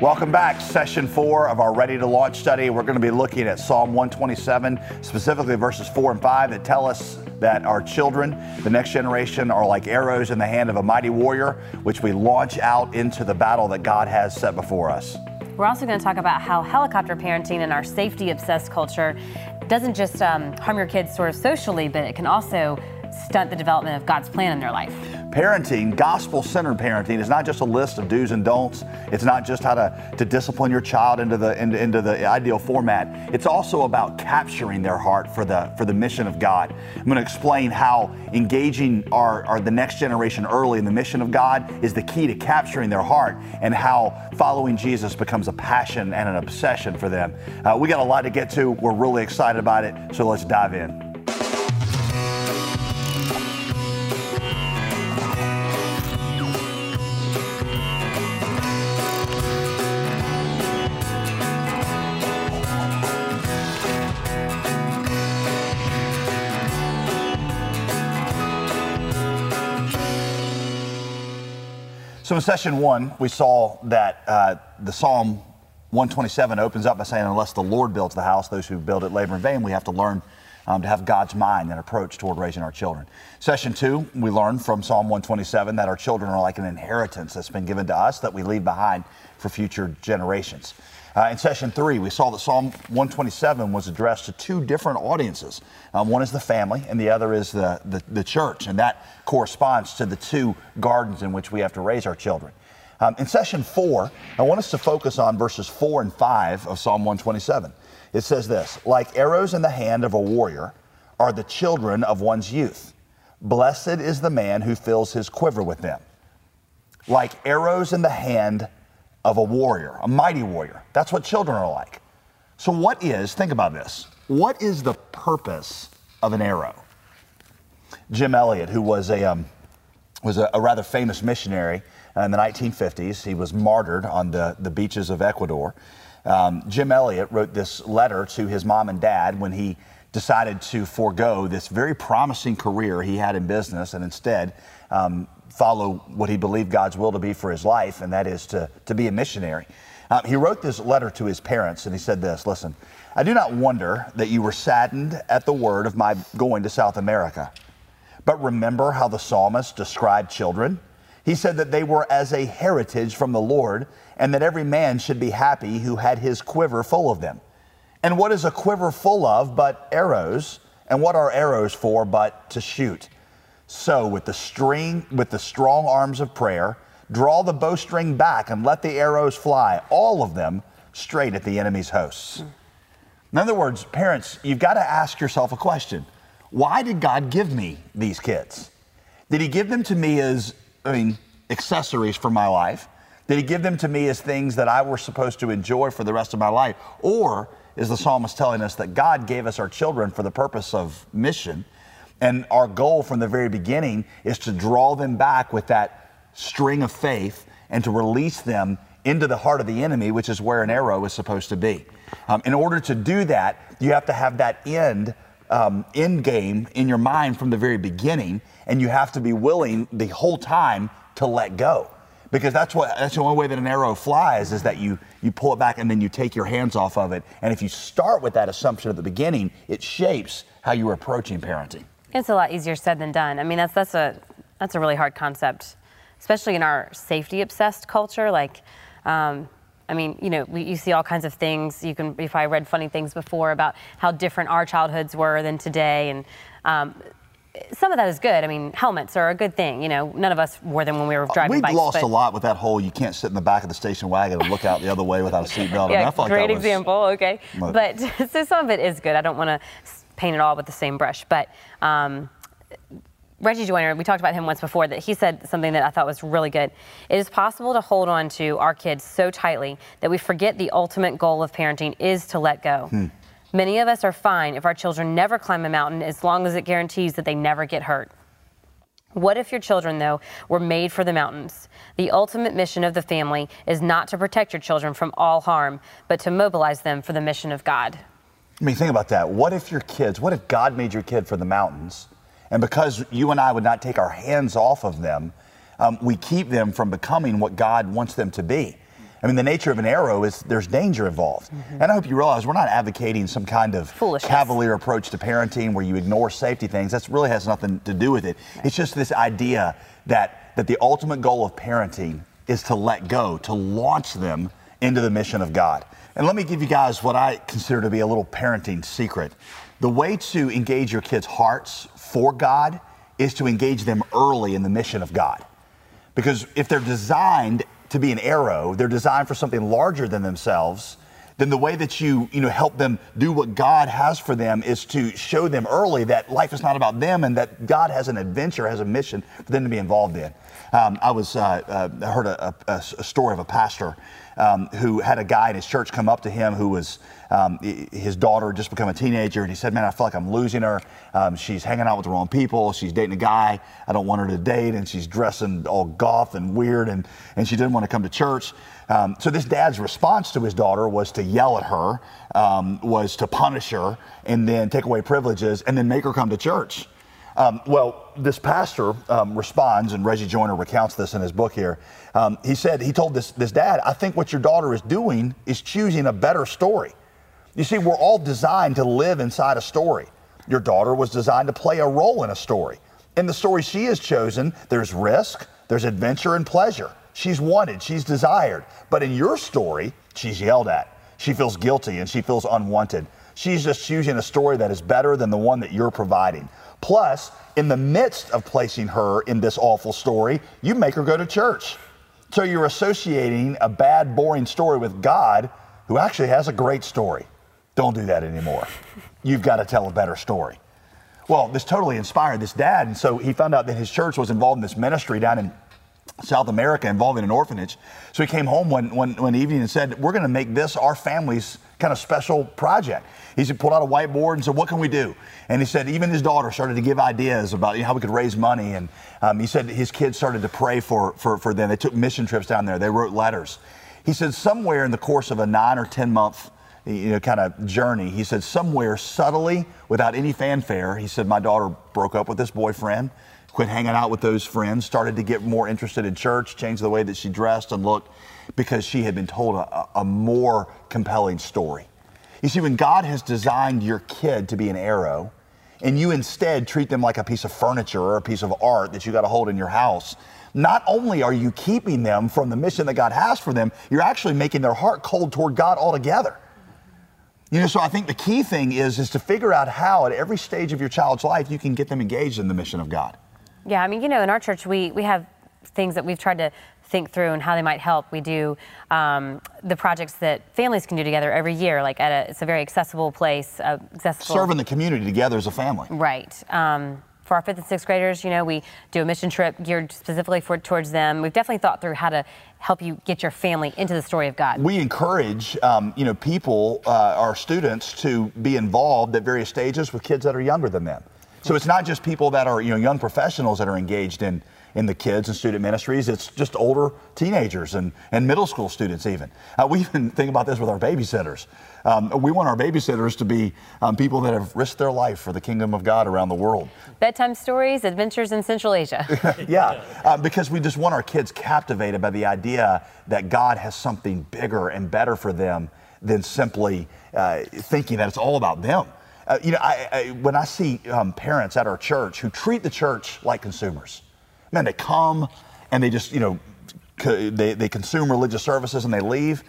Welcome back. Session four of our Ready to Launch study. We're going to be looking at Psalm 127, specifically verses four and five that tell us that our children, the next generation, are like arrows in the hand of a mighty warrior, which we launch out into the battle that God has set before us. We're also going to talk about how helicopter parenting and our safety obsessed culture doesn't just um, harm your kids sort of socially, but it can also stunt the development of God's plan in their life. Parenting, gospel centered parenting, is not just a list of do's and don'ts. It's not just how to, to discipline your child into the, into, into the ideal format. It's also about capturing their heart for the, for the mission of God. I'm going to explain how engaging our, our, the next generation early in the mission of God is the key to capturing their heart and how following Jesus becomes a passion and an obsession for them. Uh, we got a lot to get to. We're really excited about it, so let's dive in. So in session one, we saw that uh, the Psalm 127 opens up by saying, Unless the Lord builds the house, those who build it labor in vain. We have to learn um, to have God's mind and approach toward raising our children. Session two, we learned from Psalm 127 that our children are like an inheritance that's been given to us that we leave behind for future generations. Uh, in session three, we saw that Psalm 127 was addressed to two different audiences. Um, one is the family, and the other is the, the, the, church, and that corresponds to the two gardens in which we have to raise our children. Um, in session four, I want us to focus on verses four and five of Psalm 127. It says this Like arrows in the hand of a warrior are the children of one's youth. Blessed is the man who fills his quiver with them. Like arrows in the hand of a warrior, a mighty warrior. That's what children are like. So, what is, think about this, what is the purpose of an arrow? Jim Elliot, who was a, um, was a, a, rather famous missionary in the 1950s, he was martyred on the, the beaches of Ecuador. Um, Jim Elliot wrote this letter to his mom and dad when he decided to forego this very promising career he had in business and instead um, follow what he believed God's will to be for his life, and that is to, to be a missionary. Um, he wrote this letter to his parents, and he said this Listen, I do not wonder that you were saddened at the word of my going to South America. But remember how the psalmist described children? He said that they were as a heritage from the Lord, and that every man should be happy who had his quiver full of them. And what is a quiver full of but arrows? And what are arrows for but to shoot? So, with the string, with the strong arms of prayer, draw the bowstring back and let the arrows fly, all of them straight at the enemy's hosts. In other words, parents, you've got to ask yourself a question. Why did God give me these kids? Did he give them to me as, I mean, accessories for my life? Did he give them to me as things that I were supposed to enjoy for the rest of my life? Or is the psalmist telling us that God gave us our children for the purpose of mission and our goal from the very beginning is to draw them back with that string of faith and to release them into the heart of the enemy, which is where an arrow is supposed to be. Um, in order to do that, you have to have that end um, end game in your mind from the very beginning, and you have to be willing the whole time to let go. Because that's what that's the only way that an arrow flies is that you you pull it back and then you take your hands off of it. And if you start with that assumption at the beginning, it shapes how you're approaching parenting. It's a lot easier said than done. I mean, that's that's a that's a really hard concept, especially in our safety obsessed culture. Like, um, I mean, you know, we, you see all kinds of things. You can, if I read funny things before about how different our childhoods were than today, and um, some of that is good. I mean, helmets are a good thing. You know, none of us wore them when we were driving We've bikes. lost a lot with that whole you can't sit in the back of the station wagon and look out the other way without a seatbelt. yeah, I mean, I great like example. Okay, but, but so some of it is good. I don't want to paint it all with the same brush. But um, Reggie Joiner, we talked about him once before, that he said something that I thought was really good. It is possible to hold on to our kids so tightly that we forget the ultimate goal of parenting is to let go. Hmm. Many of us are fine if our children never climb a mountain as long as it guarantees that they never get hurt. What if your children, though, were made for the mountains? The ultimate mission of the family is not to protect your children from all harm, but to mobilize them for the mission of God. I mean, think about that. What if your kids, what if God made your kid for the mountains? And because you and I would not take our hands off of them, um, we keep them from becoming what God wants them to be. I mean, the nature of an arrow is there's danger involved. Mm-hmm. And I hope you realize we're not advocating some kind of cavalier approach to parenting where you ignore safety things. That really has nothing to do with it. Right. It's just this idea that, that the ultimate goal of parenting is to let go, to launch them into the mission of God. And let me give you guys what I consider to be a little parenting secret. The way to engage your kids' hearts for God is to engage them early in the mission of God. Because if they're designed to be an arrow, they're designed for something larger than themselves, then the way that you, you know, help them do what God has for them is to show them early that life is not about them and that God has an adventure, has a mission for them to be involved in. Um, I was uh, uh, heard a, a, a, story of a pastor um, who had a guy in his church come up to him who was um, his daughter just become a teenager, and he said, "Man, I feel like I'm losing her. Um, she's hanging out with the wrong people. She's dating a guy I don't want her to date, and she's dressing all goth and weird, and and she didn't want to come to church." Um, so this dad's response to his daughter was to yell at her, um, was to punish her, and then take away privileges, and then make her come to church. Um, well, this pastor um, responds, and Reggie Joiner recounts this in his book here. Um, he said, he told this, this dad, I think what your daughter is doing is choosing a better story. You see, we're all designed to live inside a story. Your daughter was designed to play a role in a story. In the story she has chosen, there's risk, there's adventure, and pleasure. She's wanted, she's desired. But in your story, she's yelled at. She feels guilty and she feels unwanted. She's just choosing a story that is better than the one that you're providing. Plus, in the midst of placing her in this awful story, you make her go to church. So you're associating a bad, boring story with God who actually has a great story. Don't do that anymore. You've got to tell a better story. Well, this totally inspired this dad. And so he found out that his church was involved in this ministry down in South America involving an orphanage. So he came home one, one, one evening and said, We're going to make this our family's kind of special project. He said, pulled out a whiteboard and said, What can we do? And he said, even his daughter started to give ideas about you know, how we could raise money. And um, he said his kids started to pray for, for, for them. They took mission trips down there, they wrote letters. He said, somewhere in the course of a nine or 10 month you know, kind of journey, he said, somewhere subtly, without any fanfare, he said, My daughter broke up with this boyfriend quit hanging out with those friends, started to get more interested in church, changed the way that she dressed and looked because she had been told a, a more compelling story. You see, when God has designed your kid to be an arrow, and you instead treat them like a piece of furniture or a piece of art that you got to hold in your house, not only are you keeping them from the mission that God has for them, you're actually making their heart cold toward God altogether. You know, so I think the key thing is is to figure out how at every stage of your child's life you can get them engaged in the mission of God. Yeah, I mean, you know, in our church, we, we have things that we've tried to think through and how they might help. We do um, the projects that families can do together every year. Like at a, it's a very accessible place. Uh, accessible. Serving the community together as a family. Right. Um, for our fifth and sixth graders, you know, we do a mission trip geared specifically for towards them. We've definitely thought through how to help you get your family into the story of God. We encourage, um, you know, people, uh, our students, to be involved at various stages with kids that are younger than them. So it's not just people that are, you know, young professionals that are engaged in in the kids and student ministries. It's just older teenagers and, and middle school students, even. Uh, we even think about this with our babysitters. Um, we want our babysitters to be um, people that have risked their life for the kingdom of God around the world. Bedtime stories, adventures in Central Asia. yeah, uh, because we just want our kids captivated by the idea that God has something bigger and better for them than simply uh, thinking that it's all about them. Uh, you know, I, I, when I see um, parents at our church who treat the church like consumers, man, they come and they just, you know, they, they consume religious services and they leave.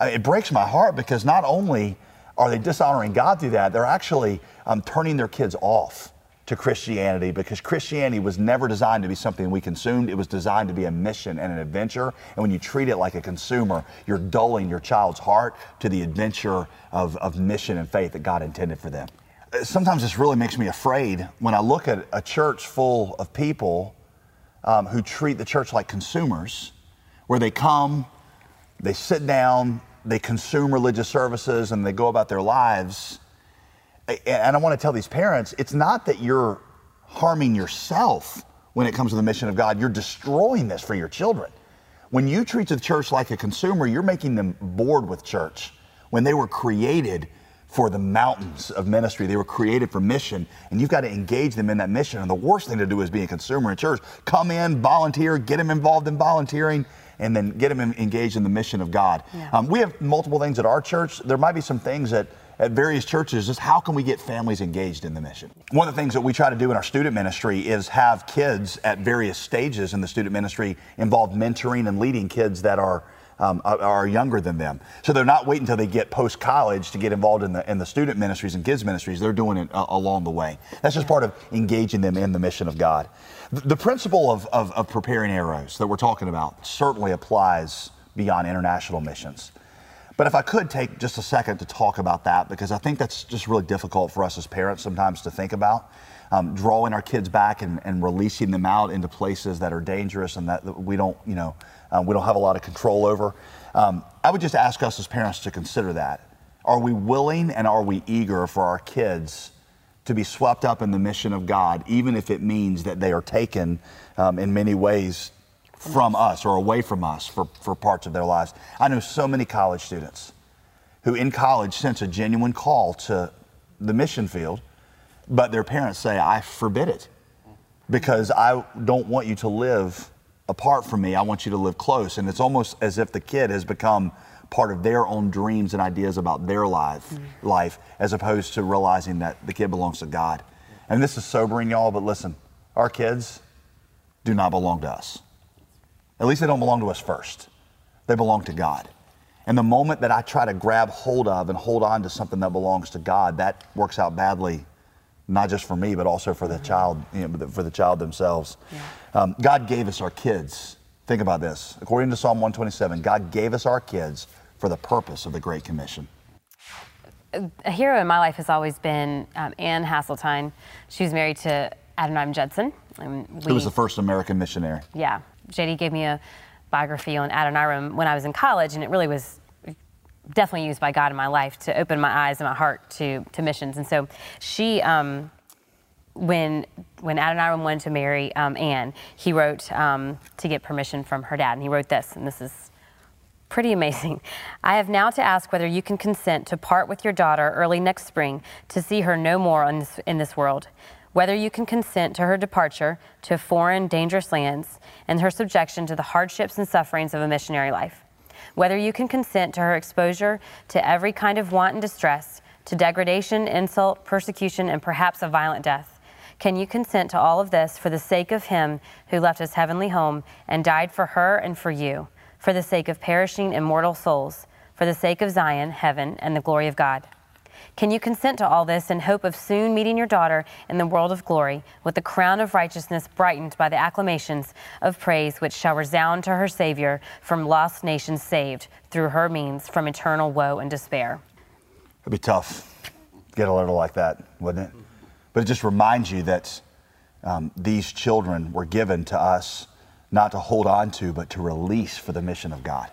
Uh, it breaks my heart because not only are they dishonoring God through that, they're actually um, turning their kids off to Christianity because Christianity was never designed to be something we consumed. It was designed to be a mission and an adventure. And when you treat it like a consumer, you're dulling your child's heart to the adventure of, of mission and faith that God intended for them. Uh, sometimes this really makes me afraid when I look at a church full of people um, who treat the church like consumers, where they come, they sit down, they consume religious services, and they go about their lives and I want to tell these parents, it's not that you're harming yourself when it comes to the mission of God. You're destroying this for your children. When you treat the church like a consumer, you're making them bored with church. When they were created for the mountains of ministry, they were created for mission, and you've got to engage them in that mission. And the worst thing to do is be a consumer in church. Come in, volunteer, get them involved in volunteering, and then get them engaged in the mission of God. Yeah. Um, we have multiple things at our church. There might be some things that at various churches, just how can we get families engaged in the mission? One of the things that we try to do in our student ministry is have kids at various stages in the student ministry involved mentoring and leading kids that are um, are younger than them. So they're not waiting until they get post college to get involved in the in the student ministries and kids ministries. They're doing it uh, along the way. That's just part of engaging them in the mission of God. The, the principle of, of, of preparing arrows that we're talking about certainly applies beyond international missions. But if I could take just a second to talk about that, because I think that's just really difficult for us as parents sometimes to think about. Um, drawing our kids back and, and, releasing them out into places that are dangerous and that we don't, you know, um, we don't have a lot of control over. Um, I would just ask us as parents to consider that. Are we willing and are we eager for our kids to be swept up in the mission of God, even if it means that they are taken um, in many ways from us or away from us for, for parts of their lives? I know so many college students who in college sense a genuine call to the mission field, but their parents say, I forbid it because I don't want you to live apart from me. I want you to live close. And it's almost as if the kid has become part of their own dreams and ideas about their life, mm-hmm. life as opposed to realizing that the kid belongs to God. And this is sobering, y'all, but listen, our kids do not belong to us. At least they don't belong to us first. They belong to God. And the moment that I try to grab hold of and hold on to something that belongs to God, that works out badly not just for me, but also for the mm-hmm. child, you know, for the child themselves. Yeah. Um, God gave us our kids. Think about this. According to Psalm 127, God gave us our kids for the purpose of the Great Commission. A hero in my life has always been um, Anne Hasseltine. She was married to Adoniram Judson. And we, Who was the first American missionary? Yeah. JD gave me a biography on Adoniram when I was in college, and it really was definitely used by God in my life to open my eyes and my heart to, to missions. And so she, um, when when Adoniram wanted to marry um, Anne, he wrote um, to get permission from her dad, and he wrote this, and this is pretty amazing. I have now to ask whether you can consent to part with your daughter early next spring to see her no more this, in this world. Whether you can consent to her departure to foreign, dangerous lands and her subjection to the hardships and sufferings of a missionary life whether you can consent to her exposure to every kind of want and distress, to degradation, insult, persecution, and perhaps a violent death. Can you consent to all of this for the sake of him who left his heavenly home and died for her and for you, for the sake of perishing immortal souls, for the sake of Zion, heaven, and the glory of God? Can you consent to all this in hope of soon meeting your daughter in the world of glory, with the crown of righteousness brightened by the acclamations of praise which shall resound to her Savior from lost nations saved through her means from eternal woe and despair? It'd be tough to get a letter like that, wouldn't it? But it just reminds you that um, these children were given to us not to hold on to, but to release for the mission of God.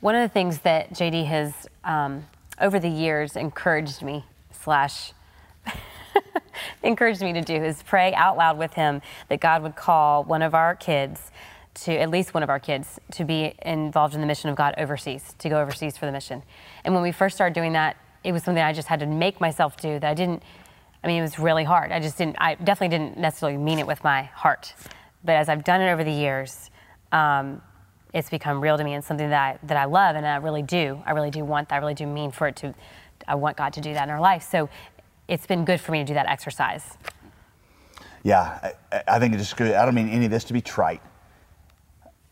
One of the things that JD has um, over the years encouraged me slash encouraged me to do is pray out loud with him that God would call one of our kids to at least one of our kids to be involved in the mission of God overseas, to go overseas for the mission. And when we first started doing that, it was something I just had to make myself do that I didn't I mean it was really hard. I just didn't I definitely didn't necessarily mean it with my heart. But as I've done it over the years, um, it's become real to me and something that I, that I love and I really do. I really do want that. I really do mean for it to, I want God to do that in our life. So it's been good for me to do that exercise. Yeah, I, I think it's just good. I don't mean any of this to be trite.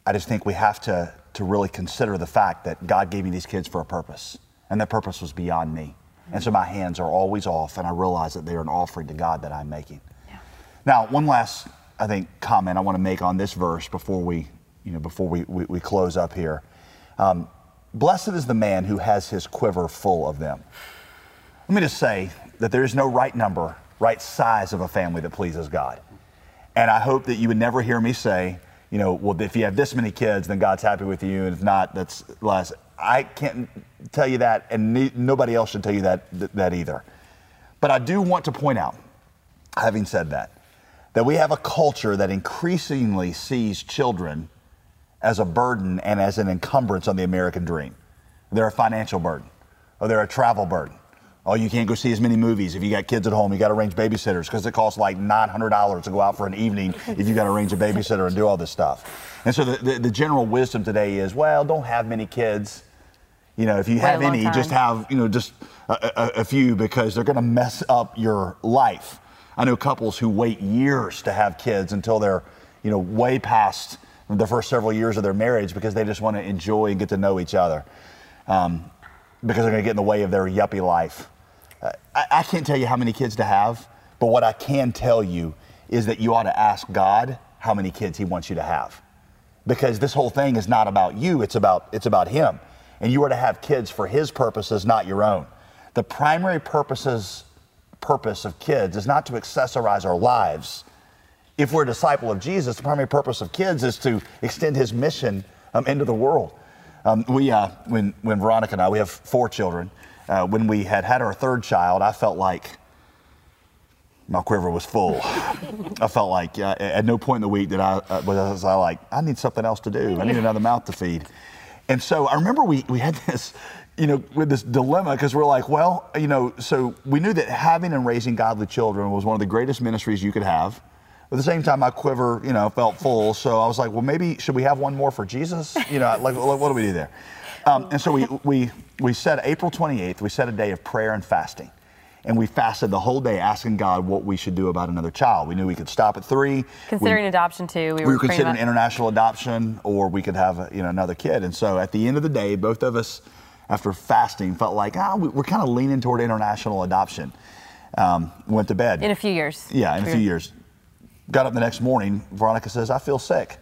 I just think we have to, to really consider the fact that God gave me these kids for a purpose, and that purpose was beyond me. And so my hands are always off, and I realize that they are an offering to God that I'm making. Yeah. Now, one last, I think, comment I want to make on this verse before we you know, before we, we, we close up here. Um, Blessed is the man who has his quiver full of them. Let me just say that there is no right number, right size of a family that pleases God. And I hope that you would never hear me say, you know, well, if you have this many kids, then God's happy with you, and if not, that's less. I can't tell you that, and ne- nobody else should tell you that, th- that either. But I do want to point out, having said that, that we have a culture that increasingly sees children as a burden and as an encumbrance on the American dream. They're a financial burden, or they're a travel burden, Oh, you can't go see as many movies if you got kids at home. You got to arrange babysitters because it costs like $900 to go out for an evening if you got to arrange a babysitter and do all this stuff. And so the, the, the general wisdom today is, well, don't have many kids. You know, if you Wait have any, just have, you know, just a, a, a few because they're going to mess up your life. I know couples who wait years to have kids until they're, you know, way past the first several years of their marriage because they just want to enjoy and get to know each other. Um, because they're going to get in the way of their yuppie life. Uh, I, I can't tell you how many kids to have, but what I can tell you is that you ought to ask God how many kids He wants you to have, because this whole thing is not about you; it's about it's about Him, and you are to have kids for His purposes, not your own. The primary purposes purpose of kids is not to accessorize our lives. If we're a disciple of Jesus, the primary purpose of kids is to extend His mission um, into the world. Um, we, uh, when, when Veronica and I, we have four children. Uh, when we had had our third child, I felt like my quiver was full. I felt like uh, at no point in the week did I uh, was I like I need something else to do. I need another mouth to feed. And so I remember we we had this, you know, with this dilemma because we're like, well, you know, so we knew that having and raising godly children was one of the greatest ministries you could have. At the same time, my quiver, you know, felt full. So I was like, well, maybe should we have one more for Jesus? You know, like what do we do there? Um, and so we we we said April 28th. We set a day of prayer and fasting and we fasted the whole day asking God what we should do about another child. We knew we could stop at three. Considering we, adoption too, we we were, were considering about- international adoption, or we could have you know another kid. And so at the end of the day, both of us, after fasting, felt like ah, we, we're kind of leaning toward international adoption. Um, went to bed. in a few years. yeah, in a few years. Got up the next morning. Veronica says, "I feel sick."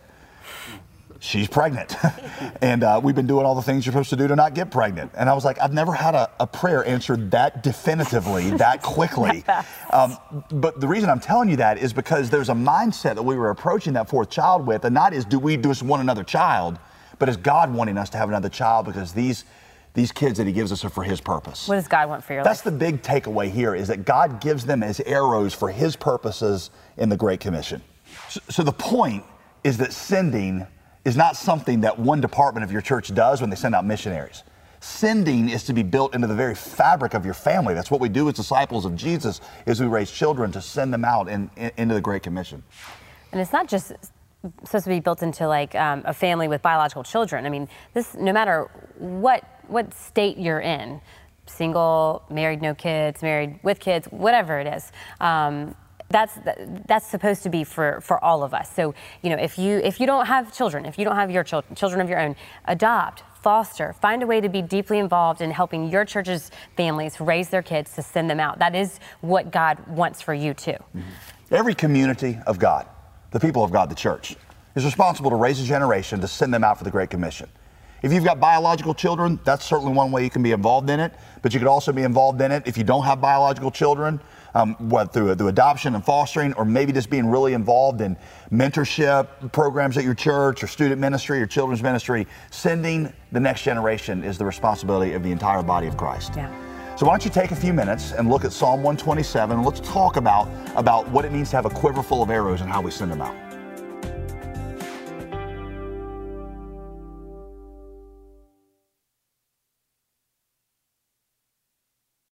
She's pregnant. and uh, we've been doing all the things you're supposed to do to not get pregnant. And I was like, I've never had a, a prayer answered that definitively, that quickly. um, but the reason I'm telling you that is because there's a mindset that we were approaching that fourth child with, and not is do we just want another child, but is God wanting us to have another child because these, these kids that He gives us are for His purpose. What does God want for your That's life? the big takeaway here is that God gives them as arrows for his purposes in the Great Commission. So, so the point is that sending is not something that one department of your church does when they send out missionaries. Sending is to be built into the very fabric of your family. That's what we do as disciples of Jesus is we raise children to send them out in, in- into the Great Commission. And it's not just supposed to be built into like um, a family with biological children. I mean, this no matter what what state you're in, single, married, no kids, married with kids, whatever it is. Um, that's that's supposed to be for, for all of us. So you know, if you if you don't have children, if you don't have your children, children of your own, adopt, foster, find a way to be deeply involved in helping your church's families raise their kids to send them out. That is what God wants for you too. Every community of God, the people of God, the church, is responsible to raise a generation to send them out for the Great Commission. If you've got biological children, that's certainly one way you can be involved in it, but you could also be involved in it if you don't have biological children, um, what, through, through adoption and fostering, or maybe just being really involved in mentorship programs at your church or student ministry or children's ministry. Sending the next generation is the responsibility of the entire body of Christ. Yeah. So why don't you take a few minutes and look at Psalm 127 and let's talk about, about what it means to have a quiver full of arrows and how we send them out.